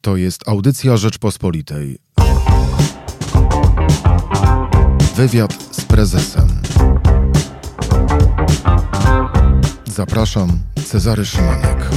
To jest audycja Rzeczpospolitej. Wywiad z prezesem. Zapraszam, Cezary Szymanek.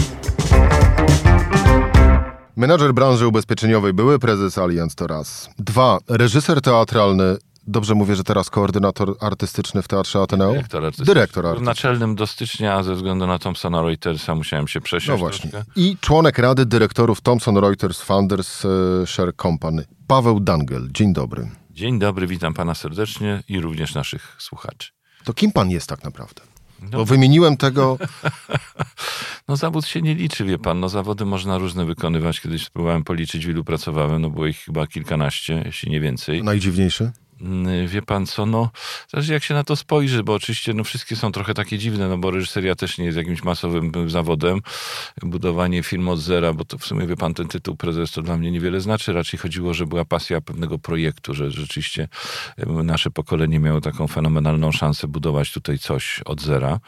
Menadżer branży ubezpieczeniowej, były prezes Allianz to raz. Dwa, reżyser teatralny, dobrze mówię, że teraz koordynator artystyczny w Teatrze Ateneu? Dyrektor artystyczny. Dyrektor artystyczny. Naczelnym do stycznia, a ze względu na Thomsona Reutersa musiałem się przesiąść No właśnie. troszkę. I członek Rady Dyrektorów Thomson Reuters Founders e, Share Company, Paweł Dangel. Dzień dobry. Dzień dobry, witam pana serdecznie i również naszych słuchaczy. To kim pan jest tak naprawdę? No. Bo wymieniłem tego, No zawód się nie liczy, wie pan, no zawody można różne wykonywać. Kiedyś spróbowałem policzyć, w ilu pracowałem, no było ich chyba kilkanaście, jeśli nie więcej. najdziwniejszy. Mm, Wie pan co, no zależy jak się na to spojrzy, bo oczywiście no wszystkie są trochę takie dziwne, no bo reżyseria też nie jest jakimś masowym y, zawodem. Budowanie filmu od zera, bo to w sumie wie pan, ten tytuł prezes to dla mnie niewiele znaczy. Raczej chodziło, że była pasja pewnego projektu, że rzeczywiście y, nasze pokolenie miało taką fenomenalną szansę budować tutaj coś od zera.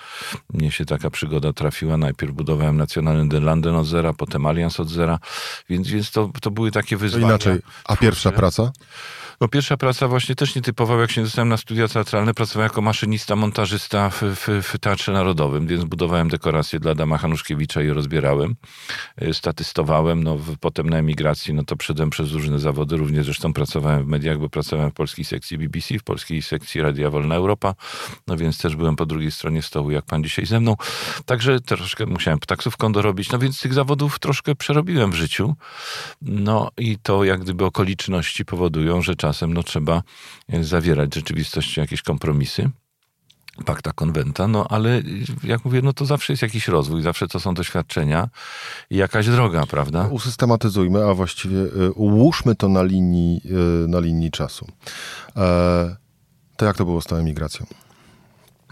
Mnie się taka przygoda trafiła. Najpierw budowałem Nacjonalny Den od zera, potem Allianz od zera, więc, więc to, to były takie To wyzwania. inaczej. A pierwsza praca? No pierwsza praca właśnie też nietypowa, jak się dostałem na studia teatralne, pracowałem jako maszynista, montażysta w, w, w Teatrze Narodowym, więc budowałem dekoracje dla Adama Hanuszkiewicza i rozbierałem. Y, Statystowałem, no potem na emigracji, no to przedem przez różne zawody, również zresztą pracowałem w mediach, bo pracowałem w polskiej sekcji BBC, w polskiej sekcji Radia Wolna Europa, no więc też byłem po drugiej stronie stołu, jak pan dzisiaj ze mną. Także troszkę musiałem taksówką dorobić, no więc tych zawodów troszkę przerobiłem w życiu. No i to jak gdyby okoliczności powodują, że czasem no, trzeba e, zawierać w rzeczywistości jakieś kompromisy. Pakta konwenta, no ale jak mówię, no to zawsze jest jakiś rozwój, zawsze to są doświadczenia i jakaś droga, prawda? Usystematyzujmy, a właściwie y, ułóżmy to na linii, na linii czasu. E, to jak to było z tą emigracją?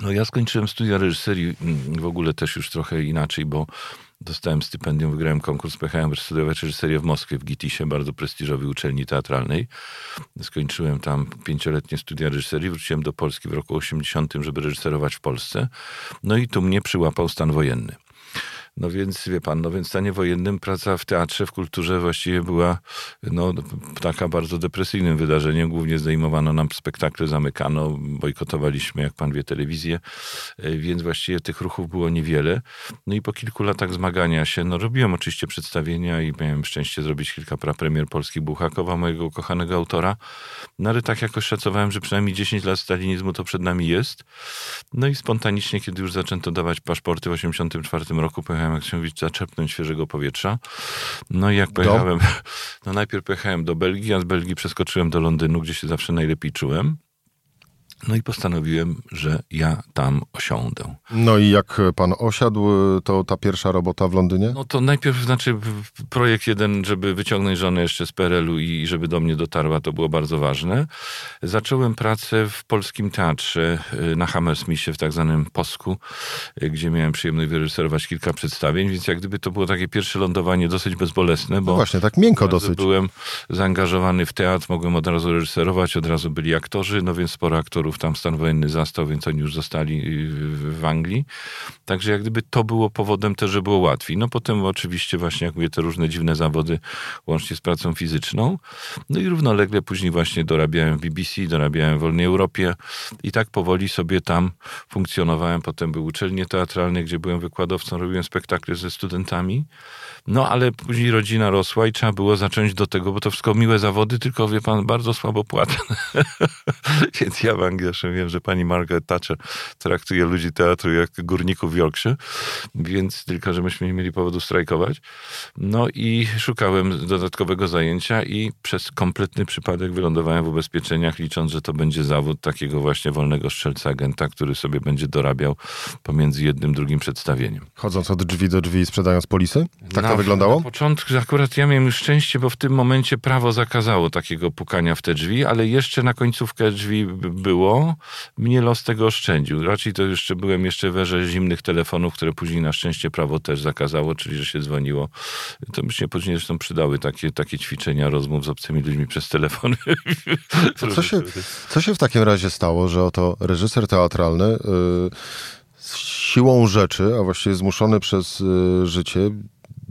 No ja skończyłem studia reżyserii mm, w ogóle też już trochę inaczej, bo dostałem stypendium, wygrałem konkurs, pojechałem studiować reżyserię w Moskwie, w GITISie, bardzo prestiżowej uczelni teatralnej. Skończyłem tam pięcioletnie studia reżyserii, wróciłem do Polski w roku 80, żeby reżyserować w Polsce. No i tu mnie przyłapał stan wojenny. No więc wie pan, no więc w stanie wojennym praca w teatrze, w kulturze właściwie była no, taka bardzo depresyjnym wydarzeniem. Głównie zdejmowano nam spektakle, zamykano, bojkotowaliśmy, jak pan wie, telewizję, E, więc właściwie tych ruchów było niewiele. No i po kilku latach zmagania się, no robiłem oczywiście przedstawienia i miałem szczęście zrobić kilka prapremier polskich Buchakowa, mojego ukochanego autora. No ale tak jakoś szacowałem, że przynajmniej 10 lat stalinizmu to przed nami jest. No i spontanicznie, kiedy już zaczęto dawać paszporty w 1984 roku, pojechałem, jak się mówić, zaczepnąć świeżego powietrza. No i jak pojechałem, no najpierw pojechałem do Belgii, a z Belgii przeskoczyłem do Londynu, gdzie się zawsze najlepiej czułem. No i postanowiłem, że ja tam osiądę. No i jak pan osiadł, to ta pierwsza robota w Londynie? No to najpierw, znaczy projekt jeden, żeby wyciągnąć żonę jeszcze z PRL-u i żeby do mnie dotarła, to było bardzo ważne. Zacząłem pracę w Polskim Teatrze y, na Hammersmithie w tak zwanym Posku, y, gdzie miałem przyjemność wyreżyserować kilka przedstawień, więc jak gdyby to było takie pierwsze lądowanie dosyć bezbolesne, bo No właśnie, tak miękko dosyć. byłem zaangażowany w teatr, mogłem od razu reżyserować, od razu byli aktorzy, no więc sporo aktorów tam stan wojenny zastał, więc oni już zostali y, w Anglii. Także jak gdyby to było powodem też, że było łatwiej. No potem oczywiście właśnie, jak mówię, te różne dziwne zawody, łącznie z pracą fizyczną. No i równolegle później właśnie dorabiałem w BBC, dorabiałem w Wolnej Europie i tak powoli sobie tam funkcjonowałem. Potem były uczelnie teatralne, gdzie byłem wykładowcą, robiłem spektakle ze studentami. No ale później rodzina rosła i trzeba było zacząć do tego, bo to wszystko miłe zawody, tylko wie pan, bardzo słabo płatne. Więc ja w Anglii wiem, że pani Margaret Thatcher traktuje ludzi teatru jak górników w Yorkshire, więc tylko, że myśmy nie mieli powodu strajkować. No i szukałem dodatkowego zajęcia i przez kompletny przypadek wylądowałem w ubezpieczeniach, licząc, że to będzie zawód takiego właśnie wolnego strzelca agenta, który sobie będzie dorabiał pomiędzy jednym, drugim przedstawieniem. Chodząc od drzwi do drzwi i sprzedając polisy? Tak na, to wyglądało? Na początku akurat ja miałem już szczęście, bo w tym momencie prawo zakazało takiego pukania w te drzwi, ale jeszcze na końcówkę drzwi było. Mnie los tego oszczędził. Raczej to jeszcze byłem jeszcze w erze zimnych telefonów, które później na szczęście prawo też zakazało, czyli że się dzwoniło. To by się później zresztą przydały takie, takie ćwiczenia rozmów z obcymi ludźmi przez telefony. Co się, co się w takim razie stało, że oto reżyser teatralny y, z siłą rzeczy, a właściwie zmuszony przez y, życie,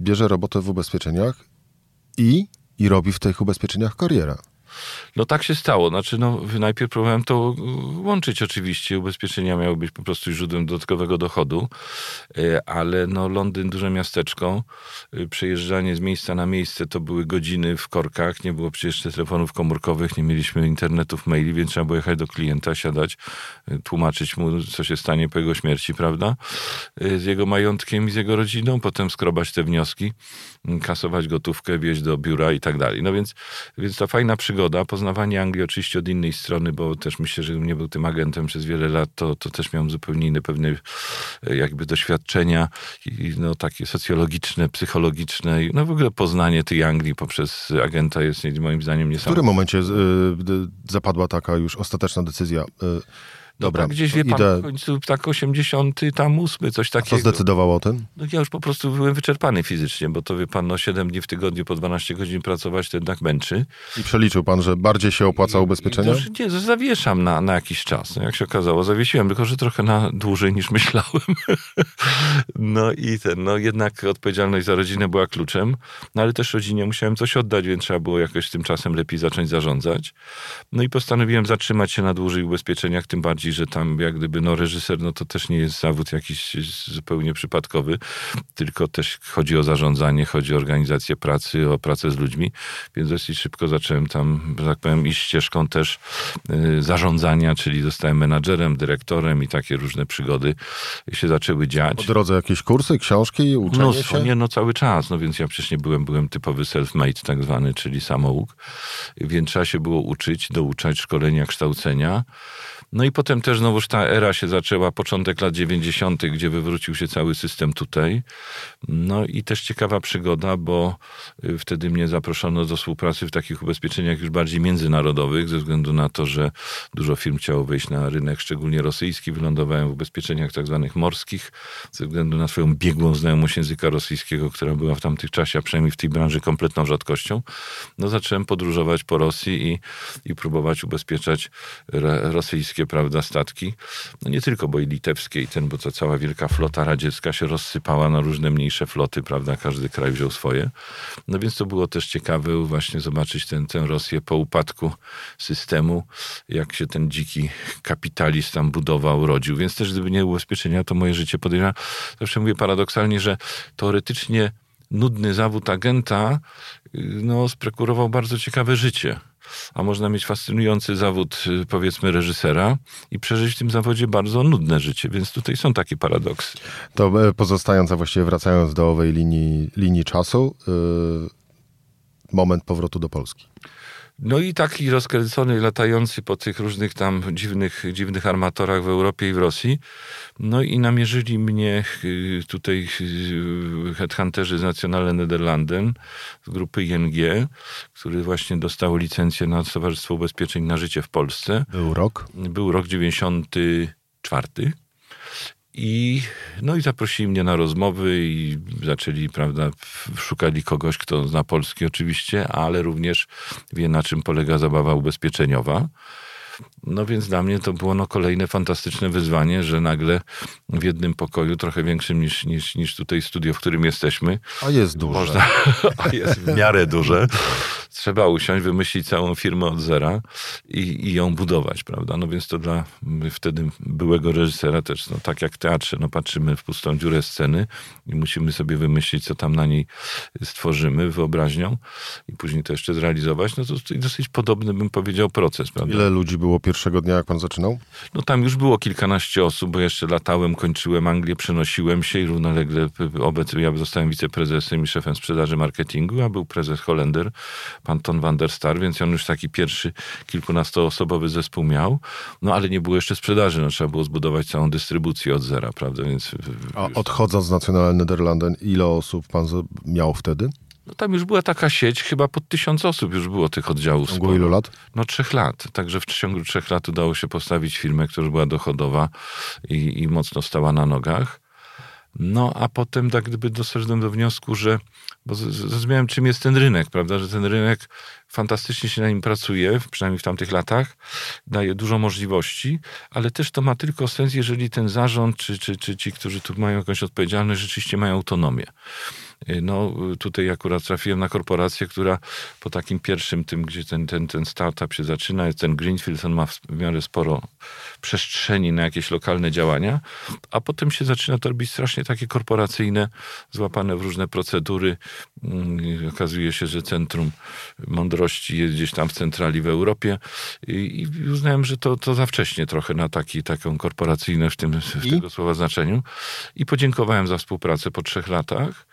bierze robotę w ubezpieczeniach i, i robi w tych ubezpieczeniach karierę. No tak się stało. Znaczy, no, najpierw próbowałem to łączyć oczywiście. Ubezpieczenia miały być po prostu źródłem dodatkowego dochodu, e, ale no, Londyn, duże miasteczko, e, przejeżdżanie z miejsca na miejsce to były godziny w korkach, nie było przecież telefonów komórkowych, nie mieliśmy internetów, maili, więc trzeba było jechać do klienta, siadać, e, tłumaczyć mu, co się stanie po jego śmierci, prawda? Z jego majątkiem i z jego rodziną, potem skrobać te wnioski, kasować gotówkę, wieźć do biura i tak dalej. No więc, więc ta fajna przygoda, poznawanie Anglii oczywiście od innej strony, bo też myślę, że nie był tym agentem przez wiele lat, to, to też miałem zupełnie inne pewne e, jakby doświadczenia i no takie socjologiczne, psychologiczne no w ogóle poznanie tej Anglii poprzez agenta jest moim zdaniem niesamowite. W którym momencie y, zapadła taka już ostateczna decyzja? Y Dobra, no tak gdzieś wie pan, idę... w końcu tak 80, tam 8, coś takiego. A co zdecydowało o tym? No ja już po prostu byłem wyczerpany fizycznie, bo to wie pan, no 7 dni w tygodniu po 12 godzin pracować to jednak męczy. I przeliczył pan, że bardziej się opłaca ubezpieczenie? I, i nie, zawieszam na, na jakiś czas. No jak się okazało, zawiesiłem, tylko że trochę na dłużej niż myślałem. no i ten, no jednak odpowiedzialność za rodzinę była kluczem, no ale też rodzinie musiałem coś oddać, więc trzeba było jakoś tym czasem lepiej zacząć zarządzać. No i postanowiłem zatrzymać się na dłużej ubezpieczeniach, tym bardziej że tam jak gdyby no, reżyser, no to też nie jest zawód jakiś zupełnie przypadkowy, tylko też chodzi o zarządzanie, chodzi o organizację pracy, o pracę z ludźmi, więc dosyć szybko zacząłem tam, że tak powiem, iść ścieżką też y, zarządzania, czyli zostałem menadżerem, dyrektorem i takie różne przygody się zaczęły dziać. Po drodze jakieś kursy, książki, uczenie no, się? Nie, no cały czas, no więc ja przecież nie byłem, byłem typowy self-made tak zwany, czyli samouk, więc trzeba się było uczyć, douczać szkolenia, kształcenia. No i potem też znowuż ta era się zaczęła, początek lat 90., gdzie wywrócił się cały system tutaj. No i też ciekawa przygoda, bo y, wtedy mnie zaproszono do współpracy w takich ubezpieczeniach już bardziej międzynarodowych, ze względu na to, że dużo firm chciało wejść na rynek, szczególnie rosyjski. Wylądowałem w ubezpieczeniach tak zwanych morskich, ze względu na swoją biegłą znajomość języka rosyjskiego, która była w tamtych czasie, a przynajmniej w tej branży kompletną rzadkością. No zacząłem podróżować po Rosji i, i próbować ubezpieczać rosyjskie, prawda, statki. No nie tylko, bo i litewskie i ten, bo to cała wielka flota radziecka się rozsypała na różne mniejsze floty, prawda, każdy kraj wziął swoje. No więc to było też ciekawe właśnie zobaczyć ten, tę Rosję po upadku systemu, jak się ten dziki kapitalizm tam budował, rodził. Więc też gdyby nie ubezpieczenia, to moje życie podejrzewam. Zawsze mówię paradoksalnie, że teoretycznie nudny zawód agenta y, no, sprekurował bardzo ciekawe życie a można mieć fascynujący zawód, y, powiedzmy, reżysera i przeżyć w tym zawodzie bardzo nudne życie, więc tutaj są takie paradoksy. To e, pozostając, a właściwie wracając do owej linii, linii czasu, yy, moment powrotu do Polski. No i taki rozkręcony, latający po tych różnych tam dziwnych, dziwnych armatorach w Europie i w Rosji. No i namierzyli mnie y, tutaj y, headhunterzy z Nationale Nederlanden z grupy ING, który właśnie dostał licencję na Towarzystwo Ubezpieczeń na Życie w Polsce. Był rok? Był rok 94. I, no i zaprosili mnie na rozmowy i zaczęli, prawda, szukali kogoś, kto zna polski oczywiście, ale również wie, na czym polega zabawa ubezpieczeniowa. No więc dla mnie to było no kolejne fantastyczne wyzwanie, że nagle w jednym pokoju, trochę większym niż, niż, niż tutaj studio, w którym jesteśmy. A jest duże. Można, a jest w miarę duże. Trzeba usiąść, wymyślić całą firmę od zera i, i ją budować, prawda? No więc to dla wtedy byłego reżysera też, no tak jak w teatrze, no patrzymy w pustą dziurę sceny i musimy sobie wymyślić, co tam na niej stworzymy wyobraźnią i później to jeszcze zrealizować. No to dosyć podobny, bym powiedział, proces, prawda? Ile ludzi było pierwszego dnia, jak pan zaczynał? No tam już było kilkanaście osób, bo jeszcze latałem, kończyłem Anglię, przenosiłem się i równolegle obecnie ja zostałem wiceprezesem i szefem sprzedaży marketingu, a był prezes Holender, pan Ton van der Star, więc on już taki pierwszy kilkunastoosobowy zespół miał, no ale nie było jeszcze sprzedaży, no trzeba było zbudować całą dystrybucję od zera, prawda, więc... A odchodząc z Nationale Nederlanden, ile osób pan miał wtedy? No tam już była taka sieć, chyba pod tysiąc osób już było tych oddziałów. W ciągu ilu lat? No trzech lat. Także w ciągu trzech lat udało się postawić firmę, która była dochodowa i, i mocno stała na nogach. No a potem tak gdyby doszedłem do wniosku, że bo zrozumiałem czym jest ten rynek, prawda, że ten rynek fantastycznie się na nim pracuje, przynajmniej w tamtych latach, daje dużo możliwości, ale też to ma tylko sens, jeżeli ten zarząd, czy, czy, czy ci, którzy tu mają jakąś odpowiedzialność, rzeczywiście mają autonomię. Y, no tutaj akurat trafiłem na korporację, która po takim pierwszym tym, gdzie ten, ten, ten startup się zaczyna, jest ten Greenfield, on ma w miarę sporo przestrzeni na jakieś lokalne działania, a potem się zaczyna to robić strasznie takie korporacyjne, złapane w różne procedury. Mm, okazuje się, że centrum mądrości jest gdzieś tam w centrali w Europie i, i uznałem, że to, to za wcześnie trochę na taki, taką korporacyjne w tym w tego słowa znaczeniu. I podziękowałem za współpracę po trzech latach.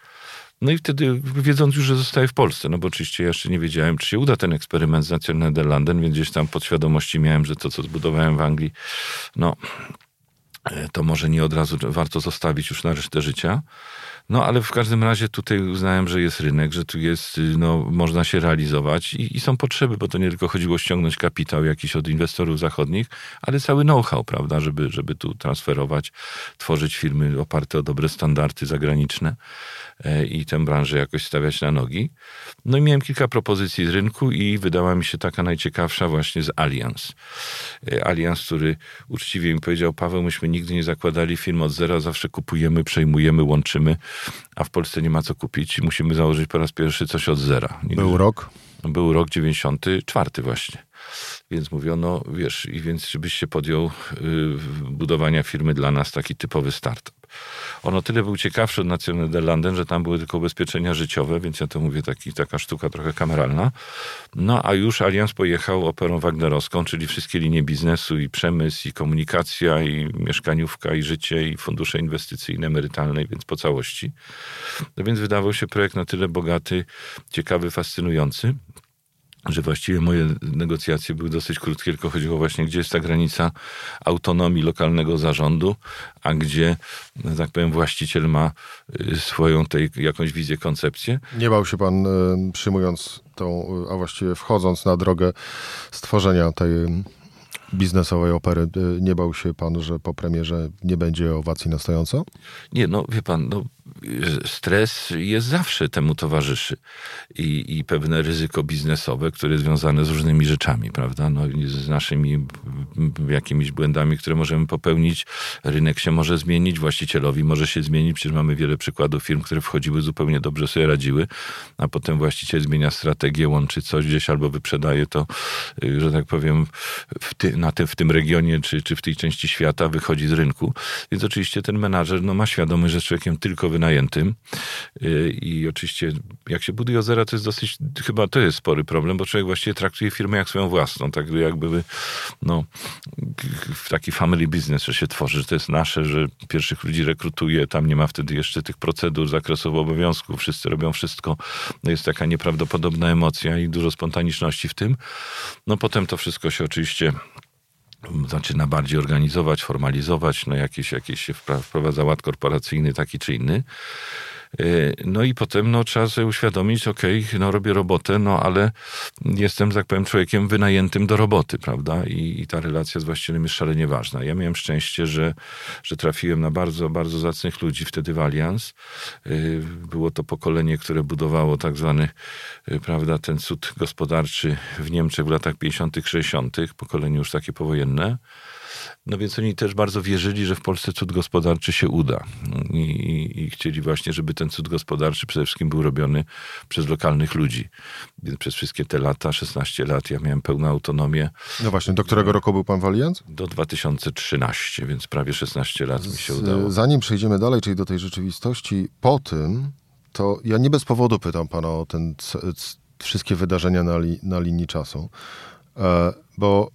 No i wtedy, wiedząc już, że zostaję w Polsce, no bo oczywiście jeszcze nie wiedziałem, czy się uda ten eksperyment z Nederlanden, więc gdzieś tam podświadomości miałem, że to, co zbudowałem w Anglii, no e, to może nie od razu warto zostawić już na resztę życia. No ale w każdym razie tutaj uznałem, że jest rynek, że tu jest, y, no, można się realizować i, i są potrzeby, bo to nie tylko chodziło ściągnąć kapitał jakiś od inwestorów zachodnich, ale cały know-how, prawda, żeby, żeby tu transferować, tworzyć firmy oparte o dobre standardy zagraniczne. E, i tę branżę jakoś stawiać na nogi. No i miałem kilka propozycji z rynku i wydała mi się taka najciekawsza właśnie z Allianz. E, Allianz, który uczciwie mi powiedział, Paweł, myśmy nigdy nie zakładali firm od zera, zawsze kupujemy, przejmujemy, łączymy, a w Polsce nie ma co kupić i musimy założyć po raz pierwszy coś od zera. Nigdy... Był rok? Był rok 94 właśnie. Więc mówiono, wiesz, i więc żebyś się podjął y, budowania firmy dla nas, taki typowy startup. Ono tyle był ciekawszy od Nationalderlanden, że tam były tylko ubezpieczenia życiowe, więc ja to mówię taki, taka sztuka trochę kameralna. No a już Allianz pojechał operą wagnerowską, czyli wszystkie linie biznesu i przemysł, i komunikacja, i mieszkaniówka, i życie, i fundusze inwestycyjne, emerytalne, więc po całości. No więc wydawał się projekt na tyle bogaty, ciekawy, fascynujący że właściwie moje negocjacje były dosyć krótkie, tylko chodziło właśnie, gdzie jest ta granica autonomii lokalnego zarządu, a gdzie, tak powiem, właściciel ma y, swoją tej jakąś wizję, koncepcję. Nie bał się pan, y, przyjmując tą, a właściwie wchodząc na drogę stworzenia tej biznesowej opery. Y, nie bał się pan, że po premierze nie będzie owacji na stojąco? Nie, no wie pan, no, stres jest zawsze temu towarzyszy I, i pewne ryzyko biznesowe, które jest związane z różnymi rzeczami, prawda? No, z naszymi jakimiś błędami, które możemy popełnić. Rynek się może zmienić, właścicielowi może się zmienić. Przecież mamy wiele przykładów firm, które wchodziły zupełnie dobrze sobie radziły, a potem właściciel zmienia strategię, łączy coś gdzieś albo wyprzedaje to, y, że tak powiem, ty, na tym, w tym regionie czy, czy w tej części świata wychodzi z rynku. Więc oczywiście ten menadżer no, ma świadomość, że człowiekiem tylko wynajętym. Y, i oczywiście jak się buduje od zera, to jest dosyć, chyba to jest spory problem, bo człowiek właściwie traktuje firmę jak swoją własną, tak jakby no, taki family business, że się tworzy, że to jest nasze, że pierwszych ludzi rekrutuje, tam nie ma wtedy jeszcze tych procedur zakresowo obowiązków, wszyscy robią wszystko, no jest taka nieprawdopodobna emocja i dużo spontaniczności w tym. No potem to wszystko się oczywiście zaczyna bardziej organizować, formalizować, no jakieś, jakieś się wprowadza ład korporacyjny taki czy inny. E, no i potem no, trzeba sobie uświadomić, okay, no robię robotę, no ale jestem, tak powiem, człowiekiem wynajętym do roboty, prawda? I, I, ta relacja z właścicielem jest szalenie ważna. Ja miałem szczęście, że, że trafiłem na bardzo, bardzo zacnych ludzi wtedy w Allianz. E, było to pokolenie, które budowało tak zwany, e, prawda, ten cud gospodarczy w Niemczech w latach 50., 60., pokolenie już takie powojenne. No więc oni też bardzo wierzyli, że w Polsce cud gospodarczy się uda. I, i, chcieli właśnie, żeby ten cud gospodarczy przede wszystkim był robiony przez lokalnych ludzi. Więc przez wszystkie te lata, 16 lat, ja miałem pełną autonomię. No właśnie, do którego roku był pan w Allianz? Do 2013, więc prawie 16 lat mi się udało. Zanim przejdziemy dalej, czyli do tej rzeczywistości, po tym, to ja nie bez powodu pytam pana o ten, wszystkie wydarzenia na, li, na linii czasu, e, bo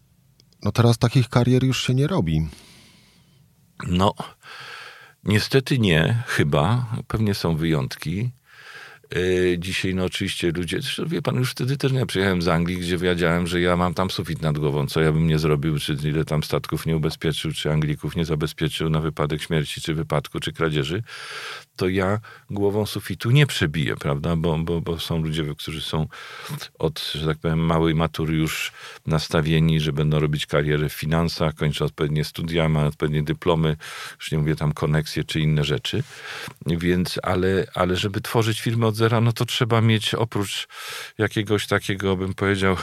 no teraz takich karier już się nie robi. No, niestety nie, chyba. Pewnie są wyjątki. E, dzisiaj, no oczywiście ludzie, zresztą wie pan, już wtedy też nie przyjechałem z Anglii, gdzie wiedziałem, że ja mam tam sufit nad głową, co ja bym nie zrobił, czy ile tam statków nie ubezpieczył, czy Anglików nie zabezpieczył na wypadek śmierci, czy wypadku, czy kradzieży, to ja głową sufitu nie przebiję, prawda, bo, bo, bo są ludzie, którzy są od, że tak powiem, małej matury już nastawieni, że będą robić karierę w finansach, kończą odpowiednie studia, mają odpowiednie dyplomy, już nie mówię tam koneksje, czy inne rzeczy, więc, ale, ale żeby tworzyć firmę od zera, no to trzeba mieć oprócz jakiegoś takiego, bym powiedział,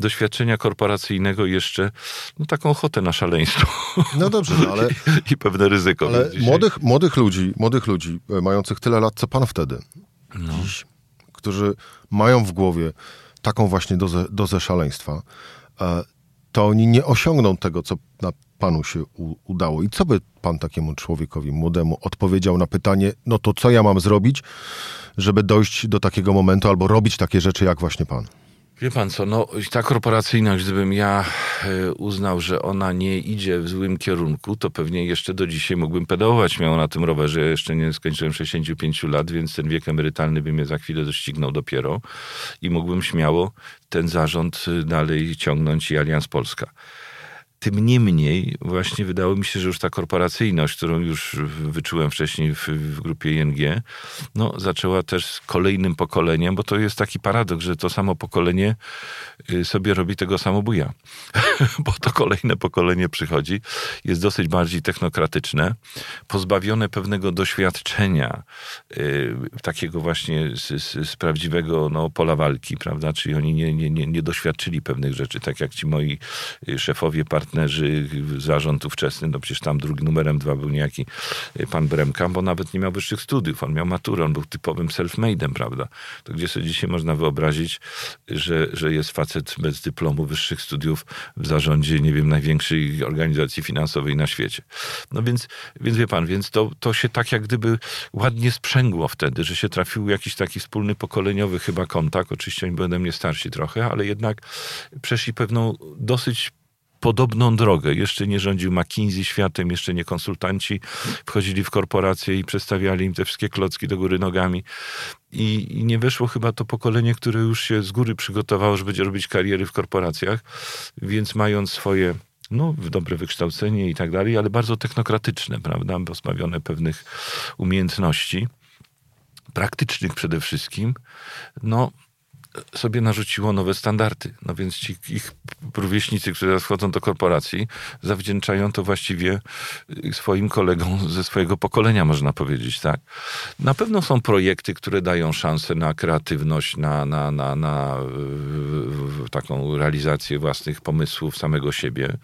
doświadczenia korporacyjnego jeszcze no, taką ochotę na szaleństwo. No dobrze, no ale... I pewne ryzyko. Ale młodych, młodych ludzi, młodych ludzi e, mających tyle lat, co pan wtedy, no. dziś, którzy mają w głowie taką właśnie dozę, dozę szaleństwa, e, to oni nie osiągną tego, co na panu się u, udało. I co by pan takiemu człowiekowi młodemu odpowiedział na pytanie, no to co ja mam zrobić, żeby dojść do takiego momentu albo robić takie rzeczy jak właśnie pan? Wie pan co, no ta korporacyjność, gdybym ja e, uznał, że ona nie idzie w złym kierunku, to pewnie jeszcze do dzisiaj mógłbym pedałować miał na tym rowerze. Ja jeszcze nie skończyłem 65 lat, więc ten wiek emerytalny by mnie za chwilę doścignął dopiero i mógłbym śmiało ten zarząd e, dalej ciągnąć i Alians Polska. Tym niemniej właśnie wydało mi się, że już ta korporacyjność, którą już wyczułem wcześniej w, w, grupie ING, no, zaczęła też z kolejnym pokoleniem, bo to jest taki paradoks, że to samo pokolenie y, sobie robi tego samo buja. bo to kolejne pokolenie przychodzi, jest dosyć bardziej technokratyczne, pozbawione pewnego doświadczenia y, takiego właśnie z, z, z, prawdziwego no, pola walki, prawda? Czyli oni nie, nie, nie, nie doświadczyli pewnych rzeczy, tak jak ci moi y, szefowie, partnerzy, partnerzy, zarząd ówczesny, no przecież tam drugi numerem dwa był niejaki e, pan Bremka, bo nawet nie miał wyższych studiów, on miał maturę, on był typowym self-made'em, prawda? To gdzie sobie dzisiaj można wyobrazić, że, że jest facet bez dyplomu wyższych studiów w zarządzie, nie wiem, największej organizacji finansowej na świecie. No więc, więc wie pan, więc to, to się tak jak gdyby ładnie sprzęgło wtedy, że się trafił jakiś taki wspólny pokoleniowy chyba kontakt, oczywiście oni będą mnie starsi trochę, ale jednak przeszli pewną dosyć podobną drogę. Jeszcze nie rządził McKinsey światem, jeszcze nie konsultanci wchodzili w korporacje i przedstawiali im te wszystkie klocki do góry nogami. I, I, nie weszło chyba to pokolenie, które już się z góry przygotowało, że będzie robić kariery w korporacjach, więc mając swoje no, dobre wykształcenie i tak dalej, ale bardzo technokratyczne, prawda, pozbawione pewnych umiejętności, praktycznych przede wszystkim, no, sobie narzuciło nowe standardy. No więc ci ich rówieśnicy, którzy wchodzą do korporacji, zawdzięczają to właściwie y, swoim kolegom ze swojego pokolenia, można powiedzieć, tak. Na pewno są projekty, które dają szansę na kreatywność, na, na, na, na taką realizację własnych pomysłów samego siebie.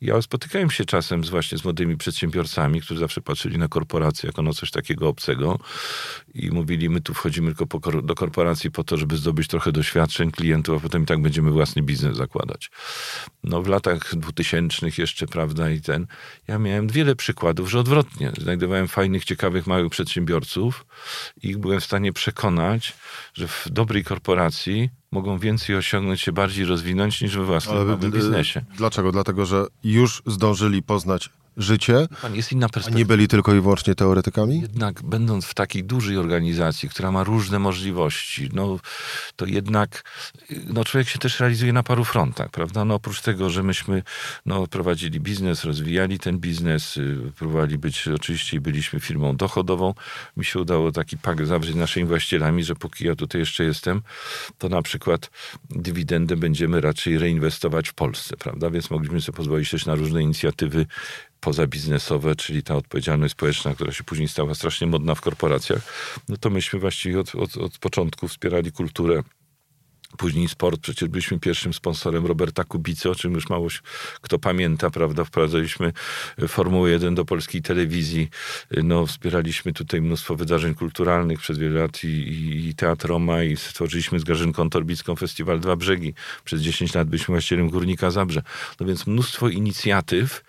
Ja spotykałem się czasem z, właśnie z młodymi przedsiębiorcami, którzy zawsze patrzyli na korporację jako na coś takiego obcego i mówili, my tu wchodzimy tylko do korporacji po to, żeby zdobyć trochę doświadczeń klientów, a potem i tak będziemy własny biznes zakładać. No w latach dwutysięcznych jeszcze, prawda, i ten, ja miałem wiele przykładów, że odwrotnie. Znajdowałem fajnych, ciekawych, małych przedsiębiorców i ich byłem w stanie przekonać, że w dobrej korporacji mogą więcej osiągnąć, się bardziej rozwinąć niż we własnym biznesie. Dlaczego? Dlatego, że już zdążyli poznać życie, a nie byli tylko i wyłącznie teoretykami? Jednak będąc w takiej dużej organizacji, która ma różne możliwości, no to jednak no, człowiek się też realizuje na paru frontach, prawda? No oprócz tego, że myśmy no, prowadzili biznes, rozwijali ten biznes, y, próbowali być oczywiście byliśmy firmą dochodową, mi się udało taki pakt zawrzeć naszymi właścicielami, że póki ja tutaj jeszcze jestem, to na przykład dywidendę będziemy raczej reinwestować w Polsce, prawda? Więc mogliśmy sobie pozwolić też na różne inicjatywy pozabiznesowe, czyli ta odpowiedzialność społeczna, która się później stała strasznie modna w korporacjach, no to myśmy właściwie od, od, od początku wspierali kulturę Później sport, przecież byliśmy pierwszym sponsorem Roberta Kubicy, o czym już mało kto pamięta, prawda? Wprowadzaliśmy Formułę 1 do polskiej telewizji, no, wspieraliśmy tutaj mnóstwo wydarzeń kulturalnych przez wiele lat i, i, i Teatr Roma i stworzyliśmy z Grażynką Torbicką Festiwal Dwa Brzegi. Przez 10 lat byliśmy właścicielem Górnika Zabrze. No więc mnóstwo inicjatyw,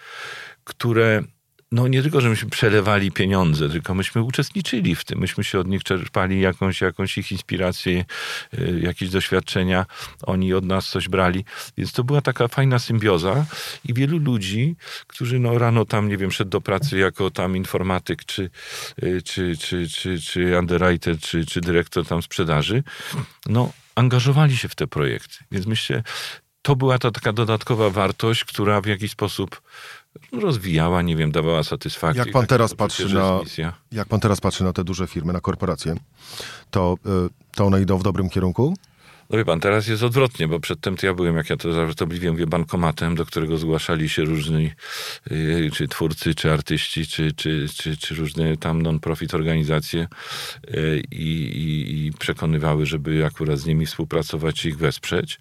które no nie tylko, że myśmy przelewali pieniądze, tylko myśmy uczestniczyli w tym. Myśmy się od nich czerpali jakąś, jakąś ich inspirację, y, jakieś doświadczenia. Oni od nas coś brali. Więc to była taka fajna symbioza i wielu ludzi, którzy no rano tam, nie wiem, szedł do pracy jako tam informatyk, czy, y, czy, czy, czy, czy underwriter, czy, czy dyrektor tam sprzedaży, no angażowali się w te projekty. Więc myślę, to była ta taka dodatkowa wartość, która w jakiś sposób rozwijała, nie wiem, dawała satysfakcję. Jak pan teraz patrzy na, jak pan teraz patrzy na te duże firmy, na korporacje, to, y, to one idą w dobrym kierunku? No wie pan, teraz jest odwrotnie, bo przedtem to ja byłem, jak ja to żartobliwie mówię, bankomatem, do którego zgłaszali się różni yy, czy twórcy, czy artyści, czy, czy, czy, czy różne tam non-profit organizacje yy, i, i przekonywały, żeby akurat z nimi współpracować i ich wesprzeć.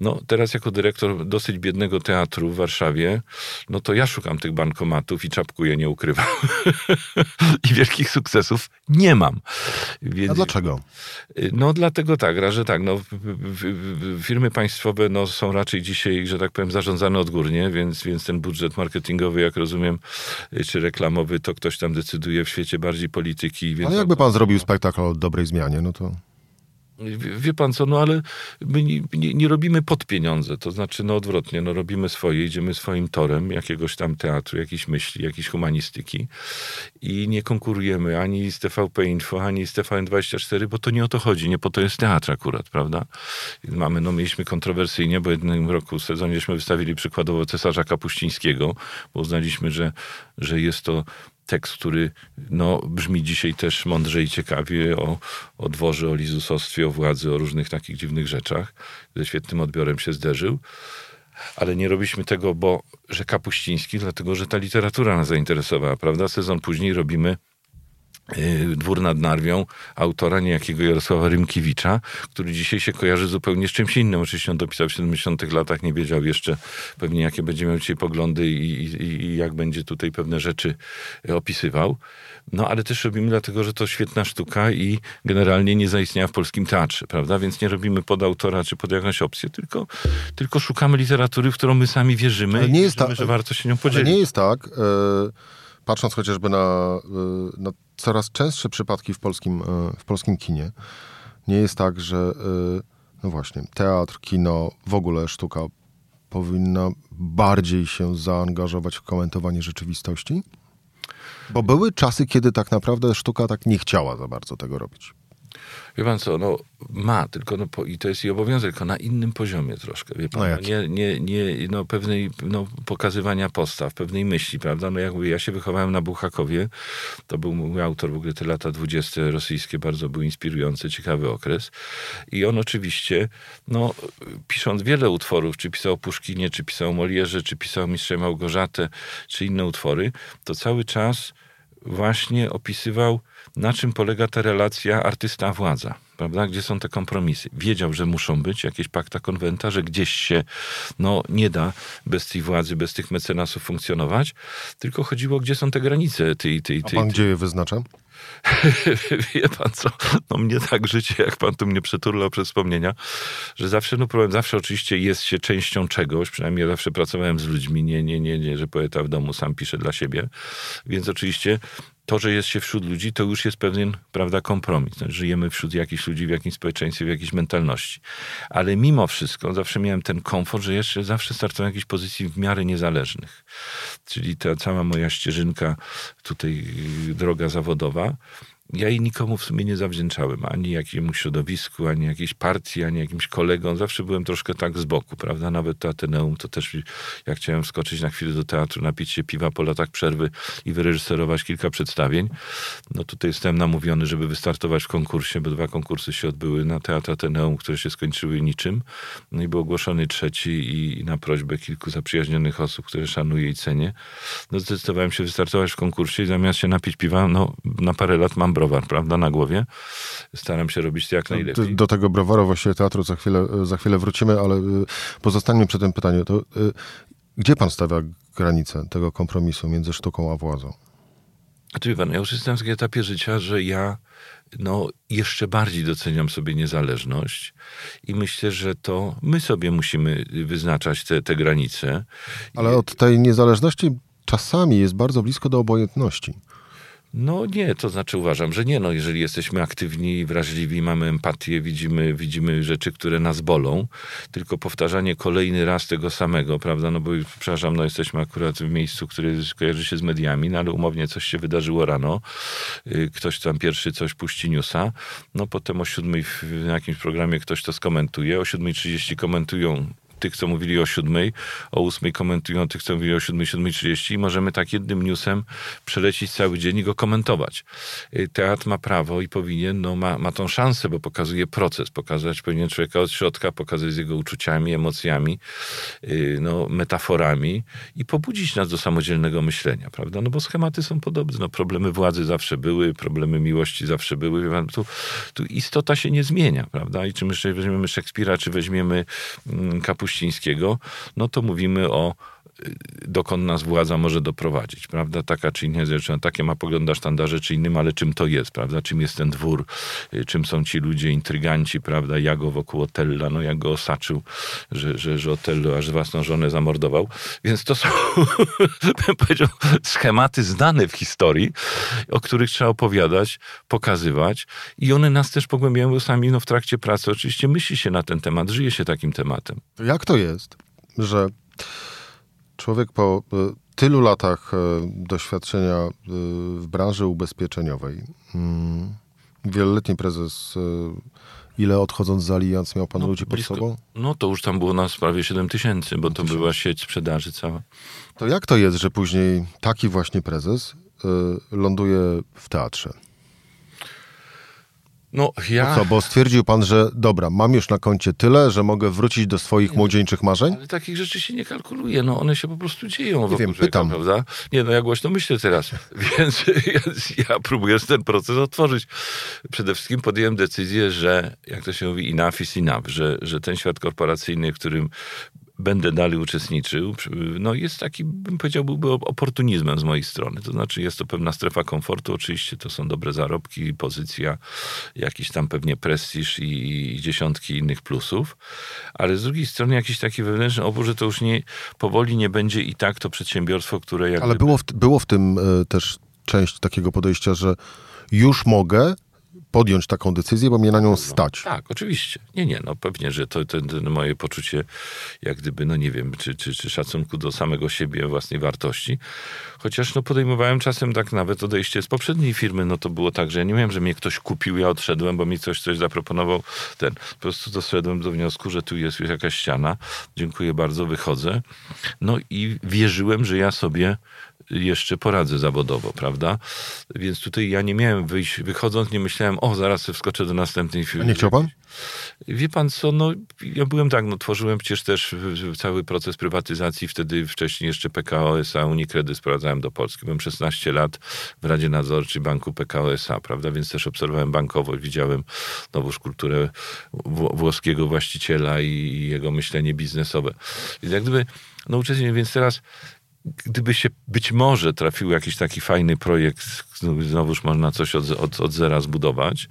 No teraz jako dyrektor dosyć biednego teatru w Warszawie, no to ja szukam tych bankomatów i czapkuję, nie ukrywam. I wielkich sukcesów nie mam. Więc, A dlaczego? No dlatego tak, że tak, no firmy państwowe no, są raczej dzisiaj, że tak powiem, zarządzane odgórnie, więc, więc ten budżet marketingowy, jak rozumiem, czy reklamowy, to ktoś tam decyduje w świecie bardziej polityki. Ale jakby pan zrobił spektakl o dobrej zmianie, no to... Wie pan co, no ale my nie, nie, nie, robimy pod pieniądze, to znaczy no odwrotnie, no robimy swoje, idziemy swoim torem jakiegoś tam teatru, jakiejś myśli, jakiejś humanistyki i nie konkurujemy ani z TVP Info, ani z TVN24, bo to nie o to chodzi, nie po to jest teatr akurat, prawda? Mamy, no mieliśmy kontrowersyjnie, bo jednym roku w sezonieśmy wystawili przykładowo cesarza Kapuścińskiego, bo uznaliśmy, że, że jest to tekst, który no, brzmi dzisiaj też mądrze i ciekawie o, o dworze, o lizusostwie, o władzy, o różnych takich dziwnych rzeczach. Ze świetnym odbiorem się zderzył. Ale nie robiliśmy tego, bo że Kapuściński, dlatego że ta literatura nas zainteresowała, prawda? Sezon później robimy Dwór nad Narwią, autora niejakiego Jarosława Rymkiewicza, który dzisiaj się kojarzy zupełnie z czymś innym. Oczywiście on dopisał w 70 latach, nie wiedział jeszcze pewnie jakie będzie miał dzisiaj poglądy i, i, i jak będzie tutaj pewne rzeczy opisywał. No ale też robimy dlatego, że to świetna sztuka i generalnie nie zaistniała w polskim teatrze, prawda? Więc nie robimy pod autora czy pod jakąś opcję, tylko, tylko szukamy literatury, w którą my sami wierzymy ale nie i jest wierzymy, ta... że warto się nią podzielić. Ale nie jest tak... Yy patrząc chociażby na, y, na coraz częstsze przypadki w polskim, y, w polskim kinie, nie jest tak, że y, no właśnie, teatr, kino, w ogóle sztuka powinna bardziej się zaangażować w komentowanie rzeczywistości? Bo były czasy, kiedy tak naprawdę sztuka tak nie chciała za bardzo tego robić. Wie pan co, no ma, tylko no, po, i to jest jej obowiązek, tylko na innym poziomie troszkę, wie pan. No, no nie, nie, nie, no pewnej, no pokazywania postaw, pewnej myśli, prawda? No jakby ja się wychowałem na Buchakowie, to był mój autor, w ogóle te lata dwudzieste rosyjskie bardzo był inspirujący, ciekawy okres. I on oczywiście, no pisząc wiele utworów, czy pisał Puszkinie, czy pisał Molierze, czy pisał Mistrze Małgorzatę, czy inne utwory, to cały czas właśnie opisywał na czym polega ta relacja artysta-władza, prawda? Gdzie są te kompromisy? Wiedział, że muszą być jakieś pakta konwenta, że gdzieś się no, nie da bez tej władzy, bez tych mecenasów funkcjonować, tylko chodziło, gdzie są te granice tej... tej, tej A pan gdzie je wyznacza? Wie pan co, no mnie tak życie, jak pan tu mnie przeturlał przez wspomnienia, że zawsze, no problem, zawsze oczywiście jest się częścią czegoś, przynajmniej ja zawsze pracowałem z ludźmi, nie, nie, nie, nie, że poeta w domu sam pisze dla siebie, więc oczywiście to, że jest się wśród ludzi, to już jest pewien, prawda, kompromis. Znaczy, żyjemy wśród jakichś ludzi w jakimś społeczeństwie, w jakiejś mentalności. Ale mimo wszystko zawsze miałem ten komfort, że jeszcze zawsze startowałem w jakiejś pozycji w miarę niezależnych. Czyli ta cała moja ścieżynka, tutaj droga zawodowa, ja jej nikomu w sumie nie zawdzięczałem, ani jakiemuś środowisku, ani jakiejś partii, ani jakimś kolegom. Zawsze byłem troszkę tak z boku, prawda? Nawet to Ateneum, to też jak chciałem wskoczyć na chwilę do teatru, napić się piwa po latach przerwy i wyreżyserować kilka przedstawień, no tutaj jestem namówiony, żeby wystartować w konkursie, bo dwa konkursy się odbyły na Teatr Ateneum, które się skończyły niczym. No i był ogłoszony trzeci i na prośbę kilku zaprzyjaźnionych osób, które szanuję i cenię, no zdecydowałem się wystartować w konkursie i zamiast się napić piwa, no na parę lat mam browar, prawda, na głowie. Staram się robić to jak najlepiej. Do, tego browaru właściwie teatru za chwilę, za chwilę wrócimy, ale y, pozostańmy przy tym pytaniu. To, y, gdzie pan stawia granicę tego kompromisu między sztuką a władzą? Czy pan, ja już jestem w takim etapie życia, że ja no, jeszcze bardziej doceniam sobie niezależność i myślę, że to my sobie musimy wyznaczać te, te granice. Ale od tej niezależności czasami jest bardzo blisko do obojętności. No nie, to znaczy uważam, że nie. No, jeżeli jesteśmy aktywni, wrażliwi, mamy empatię, widzimy, widzimy rzeczy, które nas bolą, tylko powtarzanie kolejny raz tego samego, prawda? No bo, przepraszam, no jesteśmy akurat w miejscu, które kojarzy się z mediami, no ale umownie coś się wydarzyło rano, y, ktoś tam pierwszy coś puści newsa, no potem o siódmej w jakimś programie ktoś to skomentuje, o 7.30 komentują tych, co mówili o siódmej, o ósmej komentują tych, co mówili o siódmej, siódmej trzydzieści i możemy tak jednym newsem przelecić cały dzień i go komentować. Y, teatr ma prawo i powinien, no ma, ma tą szansę, bo pokazuje proces, pokazać powinien człowieka od środka, pokazać z jego uczuciami, emocjami, y, no, metaforami i pobudzić nas do samodzielnego myślenia, prawda? No bo schematy są podobne, no problemy władzy zawsze były, problemy miłości zawsze były, tu, tu istota się nie zmienia, prawda? I czy my weźmiemy Szekspira, czy weźmiemy mm, Kapuścińskiego, no to mówimy o dokąd nas władza może doprowadzić, prawda? Taka czy inna rzecz, takie ma pogląd na sztandarze czy innym, ale czym to jest, prawda? Czym jest ten dwór, y, czym są ci ludzie, intryganci, prawda? Jak go wokół Otella, no jak go osaczył, że, że, że Otello aż własną żonę zamordował. Więc to są, bym powiedział, schematy znane w historii, o których trzeba opowiadać, pokazywać i one nas też pogłębiają, bo sami no, w trakcie pracy oczywiście myśli się na ten temat, żyje się takim tematem. Jak to jest, że człowiek po e, tylu latach e, doświadczenia e, w branży ubezpieczeniowej, mm, wieloletni prezes, ile odchodząc z Allianz miał pan no, ludzi pod blisko, sobą? No to już tam było nas prawie 7 tysięcy, bo to była sieć sprzedaży cała. To jak to jest, że później taki właśnie prezes ląduje w teatrze? No ja... Co, bo stwierdził pan, że dobra, mam już na koncie tyle, że mogę wrócić do swoich nie, młodzieńczych marzeń? Ale takich rzeczy się nie kalkuluje, no one się po prostu dzieją. Nie wiem, człowieka, pytam. Prawda? Nie, no ja głośno myślę teraz, więc ja, ja, próbuję ten proces otworzyć. Przede wszystkim podjąłem decyzję, że, jak to się mówi, enough is enough, że, że ten świat korporacyjny, w którym będę dalej uczestniczył, no jest taki, bym powiedział, byłby oportunizmem z mojej strony. To znaczy jest to pewna strefa komfortu, oczywiście. To są dobre zarobki, pozycja, jakiś tam pewnie prestiż i, i dziesiątki innych plusów, ale z drugiej strony jakiś taki wewnętrzny opór, że to już nie, powoli nie będzie i tak to przedsiębiorstwo, które... Jak ale było w, było w tym y, też część takiego podejścia, że już mogę, podjąć taką decyzję, bo mnie na nią stać. Tak, oczywiście. Nie, nie, no pewnie, że to, to, to moje poczucie, jak gdyby, no nie wiem, czy, czy, czy szacunku do samego siebie, własnej wartości. Chociaż no podejmowałem czasem tak nawet odejście z poprzedniej firmy, no to było tak, że ja nie wiem, że mnie ktoś kupił, ja odszedłem, bo mi coś, coś zaproponował. Ten, po prostu doszedłem do wniosku, że tu jest już jakaś ściana. Dziękuję bardzo, wychodzę. No i wierzyłem, że ja sobie jeszcze poradzę zawodowo, prawda? Więc tutaj ja nie miałem wyjść, wychodząc nie myślałem, o zaraz wskoczę do następnej firmy. A nie chciał pan? Wie pan co, no ja byłem tak, no tworzyłem przecież też cały proces prywatyzacji, wtedy wcześniej jeszcze PKO SA, Unicredit sprowadzałem do Polski. Byłem 16 lat w Radzie Nadzorczej Banku PKO SA, prawda, więc też obserwowałem bankowość, widziałem nowóż kulturę włoskiego właściciela i jego myślenie biznesowe. Więc jak gdyby, no uczestniczyłem, więc teraz gdyby się być może trafił jakiś taki fajny projekt, znowuż można coś od, od, od zera zbudować,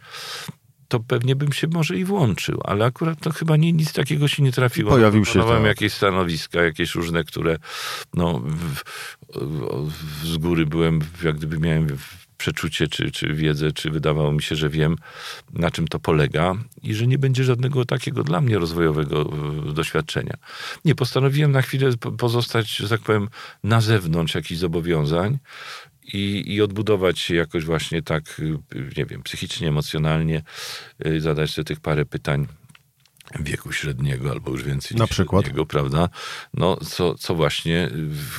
to pewnie bym się może i włączył, ale akurat to chyba nie, nic takiego się nie trafiło. Pojawił się tak. jakieś stanowiska, jakieś różne, które no, w, w, z góry byłem, jak gdyby miałem przeczucie, czy, czy wiedzę, czy wydawało mi się, że wiem, na czym to polega i że nie będzie żadnego takiego dla mnie rozwojowego e, doświadczenia. Nie, postanowiłem na chwilę pozostać, że tak powiem, na zewnątrz jakichś zobowiązań i, i odbudować się jakoś właśnie tak, e, nie wiem, psychicznie, emocjonalnie, e, zadać sobie tych parę pytań wieku średniego albo już więcej Na przykład? średniego, prawda? No, co, co właśnie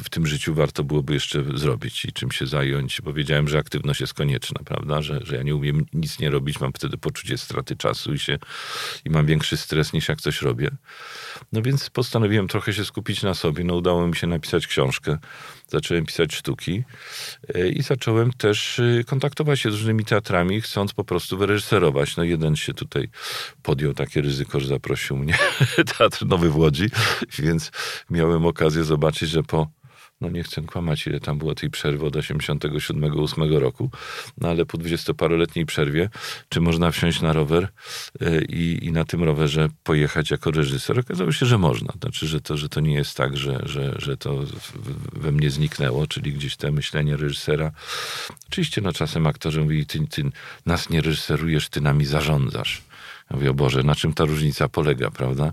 w tym życiu warto byłoby jeszcze zrobić i czym się zająć. Powiedziałem, że aktywność jest konieczna, prawda? Że, że ja nie umiem nic nie robić, mam wtedy poczucie straty czasu i, się, i mam większy stres niż jak coś robię. No więc postanowiłem trochę się skupić na sobie. No udało mi się napisać książkę zacząłem pisać sztuki e, i zacząłem też e, kontaktować się z różnymi teatrami, chcąc po prostu wyreżyserować. No jeden się tutaj podjął takie ryzyko, że zaprosił mnie Teatr Nowy w Łodzi, więc miałem okazję zobaczyć, że po no nie chcę kłamać, ile tam było tej przerwy od 87-8 roku, no ale po dwudziestoparoletniej przerwie, czy można wsiąść na rower e, i, i na tym rowerze pojechać jako reżyser? Okazało się, że można. Znaczy, że to, że to nie jest tak, że, że, że to we mnie zniknęło, czyli gdzieś te myślenie reżysera. Oczywiście, no czasem aktorzy mówili, ty, ty nas nie reżyserujesz, ty nami zarządzasz. Ja mówię, o Boże, na czym ta różnica polega, prawda?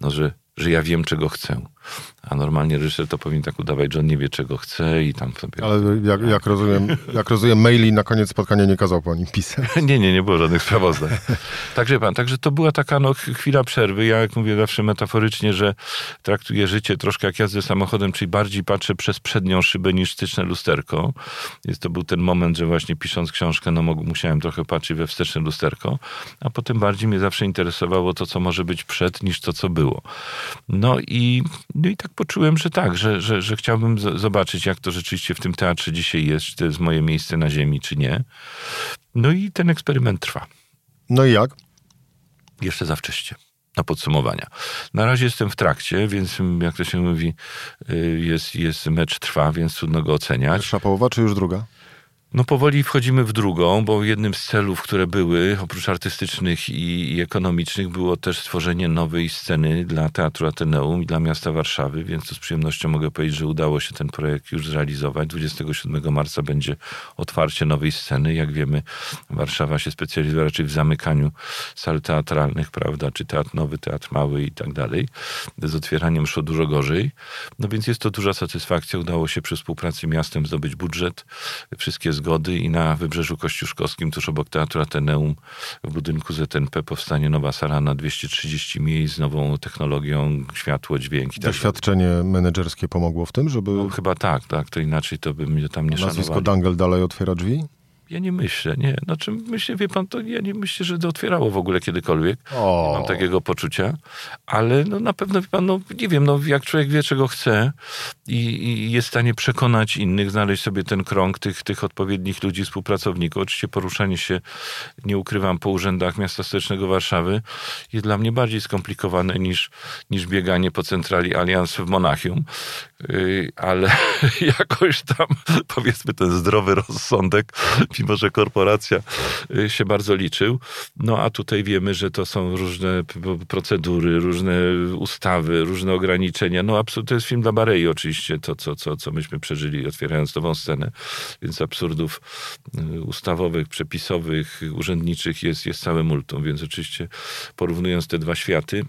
No, że, że ja wiem, czego chcę A normalnie reżyser to powinien tak udawać, że on nie wie, czego chce i tam sobie... Ale jak, jak, rozumiem, jak rozumiem, maili na koniec spotkania nie kazał pan im pisać. Nie, nie, nie było żadnych sprawozdań. także pan, także to była taka no, chwila przerwy. Ja jak mówię zawsze metaforycznie, że traktuję życie troszkę jak jazdę samochodem, czyli bardziej patrzę przez przednią szybę niż styczne lusterko. Jest to był ten moment, że właśnie pisząc książkę, no musiałem trochę patrzeć we wsteczne lusterko, a potem bardziej mnie zawsze interesowało to, co może być przed, niż to, co było. No i, no i tak poczułem, że tak, że, że, że chciałbym zobaczyć, jak to rzeczywiście w tym teatrze dzisiaj jest, czy to jest moje miejsce na ziemi, czy nie. No i ten eksperyment trwa. No i jak? Jeszcze za wcześnie na podsumowania. Na razie jestem w trakcie, więc jak to się mówi, y, jest, jest mecz trwa, więc trudno go oceniać. Pierwsza połowa, czy już druga? No powoli wchodzimy w drugą, bo jednym z celów, które były, oprócz artystycznych i, i, ekonomicznych, było też stworzenie nowej sceny dla Teatru Ateneum i dla miasta Warszawy, więc to z przyjemnością mogę powiedzieć, że udało się ten projekt już zrealizować. 27 marca będzie otwarcie nowej sceny. Jak wiemy, Warszawa się specjalizuje raczej w zamykaniu sal teatralnych, prawda, czy teatr nowy, teatr mały i tak dalej. Z otwieraniem szło dużo gorzej. No więc jest to duża satysfakcja. Udało się przy współpracy miastem zdobyć budżet. Wszystkie zgody i na Wybrzeżu Kościuszkowskim, tuż obok Teatru Ateneum, w budynku ZNP powstanie nowa sala na 230 miejsc z nową technologią, światło, dźwięk i tak Doświadczenie menedżerskie pomogło w tym, żeby... No, chyba tak, tak, to inaczej to by mnie tam nie Nazwisko szanowali. Dangel dalej otwiera drzwi? Ja nie myślę, nie. Znaczy myślę, wie pan, to ja nie myślę, że to otwierało w ogóle kiedykolwiek. O. Nie mam takiego poczucia. Ale no na pewno, wie pan, no nie wiem, no jak człowiek wie, czego chce i, i jest w stanie przekonać innych, znaleźć sobie ten krąg tych, tych odpowiednich ludzi, współpracowników. Oczywiście poruszanie się, nie ukrywam, po urzędach miasta stołecznego Warszawy jest dla mnie bardziej skomplikowane niż, niż bieganie po centrali Allianz w Monachium. Yy, ale jakoś tam, powiedzmy, ten zdrowy rozsądek mimo że korporacja y, się bardzo liczył. No a tutaj wiemy, że to są różne procedury, różne ustawy, różne ograniczenia. No absolutnie to jest film dla Barei oczywiście, to co, co, co myśmy przeżyli otwierając nową scenę, więc absurdów y, ustawowych, przepisowych, urzędniczych jest, jest całe multum, więc oczywiście porównując te dwa światy,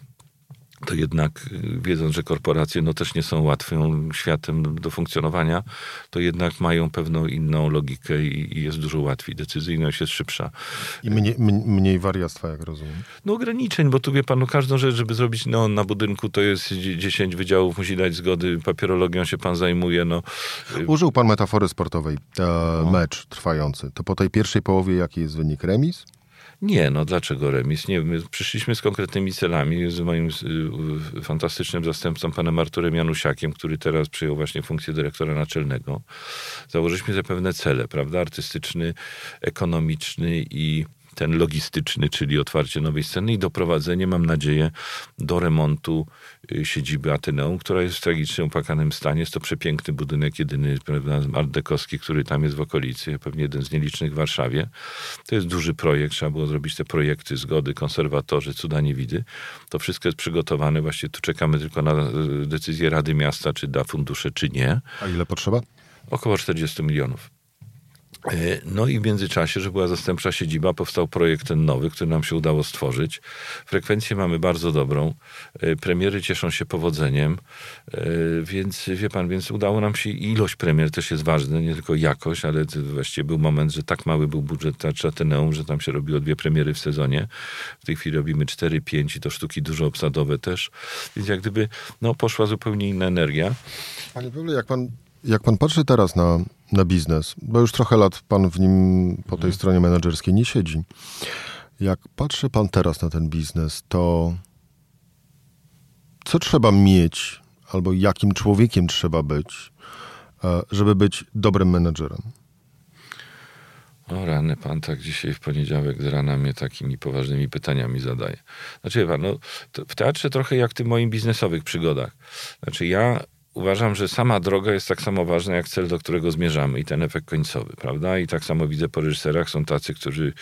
to jednak y, wiedząc, że korporacje no też nie są łatwym światem do funkcjonowania, to jednak mają pewną inną logikę i, i jest dużo łatwiej. Decyzyjność jest szybsza. I mniej, mniej wariactwa, jak rozumiem. No ograniczeń, bo tu wie pan, no każdą rzecz, żeby zrobić no, na budynku, to jest 10 wydziałów, musi dać zgody, papierologią się pan zajmuje. No. Użył pan metafory sportowej. E, no. Mecz trwający. To po tej pierwszej połowie jaki jest wynik? Remis? Nie, no dlaczego remis? Nie, my przyszliśmy z konkretnymi celami, z moim y, fantastycznym zastępcą, panem Arturem Janusiakiem, który teraz przyjął właśnie funkcję dyrektora naczelnego. Założyliśmy sobie pewne cele, prawda? Artystyczny, ekonomiczny i ten logistyczny, czyli otwarcie nowej sceny i doprowadzenie, mam nadzieję, do remontu siedziby Ateneum, która jest w tragicznie opakanym stanie. Jest to przepiękny budynek, jedyny prawda, art dekowski, który tam jest w okolicy, pewnie jeden z nielicznych w Warszawie. To jest duży projekt, trzeba było zrobić te projekty, zgody, konserwatorzy, cuda niewidy. To wszystko jest przygotowane, właśnie tu czekamy tylko na decyzję Rady Miasta, czy da fundusze, czy nie. A ile potrzeba? Około 40 milionów. No i w międzyczasie, że była zastępcza siedziba, powstał projekt ten nowy, który nam się udało stworzyć. Frekwencję mamy bardzo dobrą. Premiery cieszą się powodzeniem, więc wie pan, więc udało nam się ilość premier też jest ważna, nie tylko jakość, ale właściwie był moment, że tak mały był budżet Teatrze Ateneum, że tam się robiło dwie premiery w sezonie. W tej chwili robimy cztery, pięć i to sztuki dużo obsadowe też. Więc jak gdyby no, poszła zupełnie inna energia. Panie Pawle, jak pan jak pan patrzy teraz na, na biznes, bo już trochę lat pan w nim po tej hmm. stronie menedżerskiej nie siedzi. Jak patrzy pan teraz na ten biznes, to co trzeba mieć, albo jakim człowiekiem trzeba być, e, żeby być dobrym menedżerem? O rany, pan tak dzisiaj w poniedziałek z rana mnie takimi poważnymi pytaniami zadaje. Znaczy, pan, no, w teatrze trochę jak w tych moich biznesowych przygodach. Znaczy, ja uważam, że sama droga jest tak samo ważna jak cel, do którego zmierzamy i ten efekt końcowy, prawda? I tak samo widzę po reżyserach, są tacy, którzy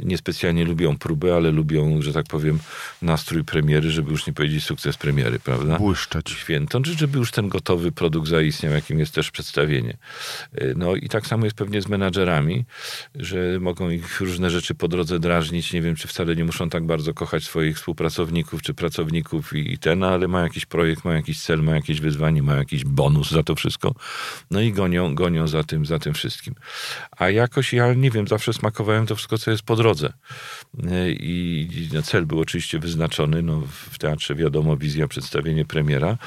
niespecjalnie lubią próby, ale lubią, że tak powiem, nastrój premiery, żeby już nie powiedzieć sukces premiery, prawda? Błyszczeć. Święto, czy żeby już ten gotowy produkt zaistniał, jakim jest też przedstawienie. Y, no i tak samo jest pewnie z menadżerami, że mogą ich różne rzeczy po drodze drażnić. Nie wiem, czy wcale nie muszą tak bardzo kochać swoich współpracowników czy pracowników i, i ten, ale ma jakiś projekt, ma jakiś cel, ma jakieś wyzwanie, ma jakiś bonus za to wszystko. No i gonią, gonią za tym, za tym wszystkim. A jakoś ja nie wiem, zawsze smakowałem to wszystko, co jest po drodze. I, i cel był oczywiście wyznaczony. No, w teatrze wiadomo, wizja, przedstawienie premiera,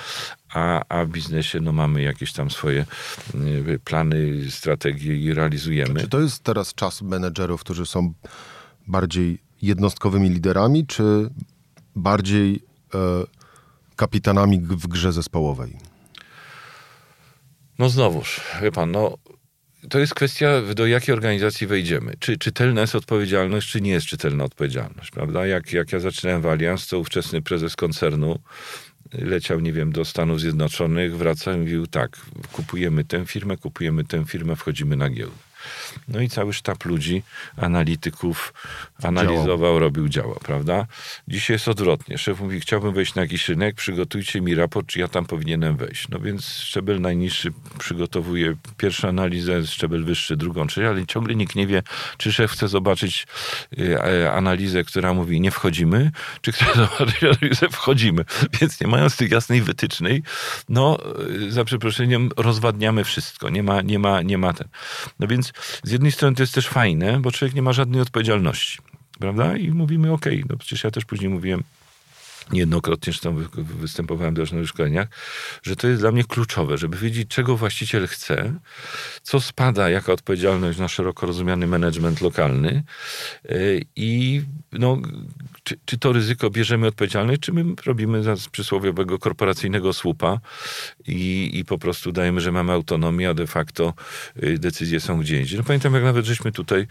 a, a w biznesie no, mamy jakieś tam swoje y, plany, strategie i realizujemy. Czy to jest teraz czas menedżerów, którzy są bardziej jednostkowymi liderami, czy bardziej e, kapitanami w grze zespołowej? No znowuż, wie pan, no to jest kwestia, do jakiej organizacji wejdziemy. Czy czytelna jest odpowiedzialność, czy nie jest czytelna odpowiedzialność, prawda? Jak, jak ja zaczynałem w Allianz, to ówczesny prezes koncernu leciał, nie wiem, do Stanów Zjednoczonych, wracał i mówił tak, kupujemy tę firmę, kupujemy tę firmę, wchodzimy na giełdę. No i cały sztab ludzi, analityków analizował, działał. robił, działał, prawda? Dzisiaj jest odwrotnie. Szef mówi, chciałbym wejść na jakiś rynek, przygotujcie mi raport, czy ja tam powinienem wejść. No więc szczebel najniższy przygotowuje pierwszą analizę, szczebel wyższy drugą, trzecią, ale ciągle nikt nie wie, czy szef chce zobaczyć y, analizę, która mówi nie wchodzimy, czy chce zobaczyć analizę wchodzimy. Więc nie mając tych jasnej wytycznej, no y, za przeproszeniem rozwadniamy wszystko. Nie ma, nie ma, nie ma ten. No więc z jednej strony to jest też fajne, bo człowiek nie ma żadnej odpowiedzialności, prawda? I mówimy, okej, okay, no przecież ja też później mówiłem, niejednokrotnie zresztą występowałem też na szkoleniach, że to jest dla mnie kluczowe, żeby wiedzieć, czego właściciel chce, co spada jako odpowiedzialność na szeroko rozumiany management lokalny y, i no, czy, czy to ryzyko bierzemy odpowiedzialność, czy my robimy z przysłowiowego korporacyjnego słupa i, i po prostu dajemy, że mamy autonomię, a de facto y, decyzje są gdzie indziej. No pamiętam, jak nawet żeśmy tutaj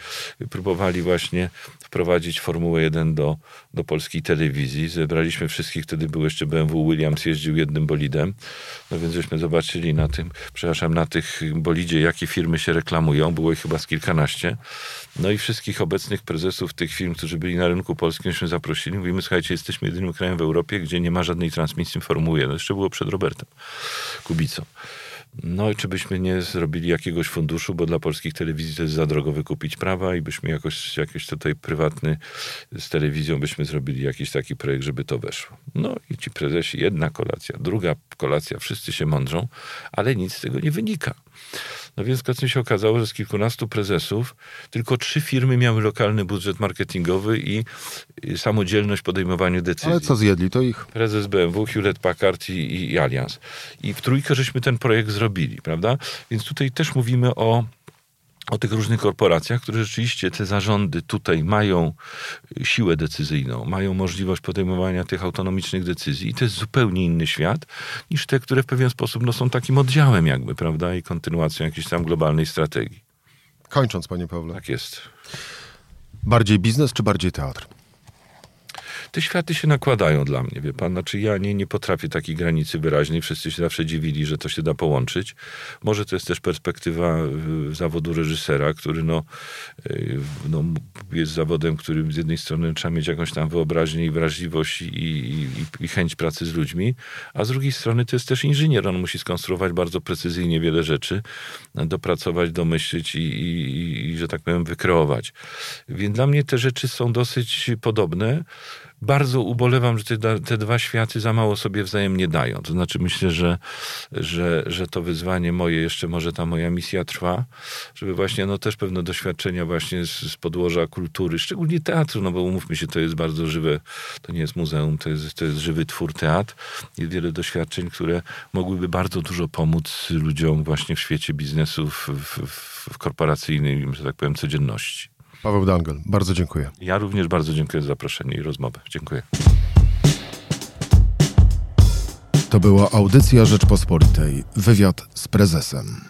próbowali właśnie wprowadzić Formułę 1 do, do polskiej telewizji. Zebraliśmy wszystkich, wtedy był jeszcze BMW Williams, jeździł jednym bolidem. No więc żeśmy zobaczyli na tym, przepraszam, na tych bolidzie, jakie firmy się reklamują. Było ich chyba z kilkanaście. No i wszystkich obecnych prezesów tych firm, którzy byli na rynku polskim, żeśmy zaprosili. Mówimy, słuchajcie, jesteśmy jedynym krajem w Europie, gdzie nie ma żadnej transmisji Formuły 1. Jeszcze było przed Robertem Kubicą. No i czy byśmy nie zrobili jakiegoś funduszu, bo dla polskich telewizji to jest za drogo wykupić prawa i byśmy jakoś, jakiś tutaj prywatny z telewizją byśmy zrobili jakiś taki projekt, żeby to weszło. No i ci prezesi, jedna kolacja, druga kolacja, wszyscy się mądrzą, ale nic z tego nie wynika. No więc w się okazało, że z kilkunastu prezesów tylko trzy firmy miały lokalny budżet marketingowy i samodzielność w podejmowaniu decyzji. Ale co zjedli, to ich. Prezes BMW, Hewlett Packard i, i Allianz. I w trójkę żeśmy ten projekt zrobili, prawda? Więc tutaj też mówimy o o tych różnych korporacjach, które rzeczywiście te zarządy tutaj mają siłę decyzyjną, mają możliwość podejmowania tych autonomicznych decyzji i to jest zupełnie inny świat niż te, które w pewien sposób no, są takim oddziałem jakby, prawda, i kontynuacją jakiejś tam globalnej strategii. Kończąc, panie Pawle. Tak jest. Bardziej biznes czy bardziej teatr? Te światy się nakładają dla mnie, wie pan. Znaczy ja nie, nie potrafię takiej granicy wyraźnej. Wszyscy się zawsze dziwili, że to się da połączyć. Może to jest też perspektywa y, zawodu reżysera, który no, y, no, jest zawodem, który z jednej strony trzeba mieć jakąś tam wyobraźnię i wrażliwość i, i, i chęć pracy z ludźmi, a z drugiej strony to jest też inżynier. On musi skonstruować bardzo precyzyjnie wiele rzeczy, dopracować, domyślić i, i, i że tak powiem, wykreować. Więc dla mnie te rzeczy są dosyć podobne bardzo ubolewam, że te, te dwa światy za mało sobie wzajemnie dają. To znaczy myślę, że, że, że to wyzwanie moje, jeszcze może ta moja misja trwa, żeby właśnie no też pewne doświadczenia właśnie z, z podłoża kultury, szczególnie teatru, no bo umówmy się, to jest bardzo żywe, to nie jest muzeum, to jest, to jest żywy twór teatr. Jest wiele doświadczeń, które mogłyby bardzo dużo pomóc ludziom właśnie w świecie biznesu, w, w, w korporacyjnej, że tak powiem, codzienności. Paweł Dangel, bardzo dziękuję. Ja również bardzo dziękuję za zaproszenie i rozmowę. Dziękuję. To była audycja Rzeczpospolitej. Wywiad z prezesem.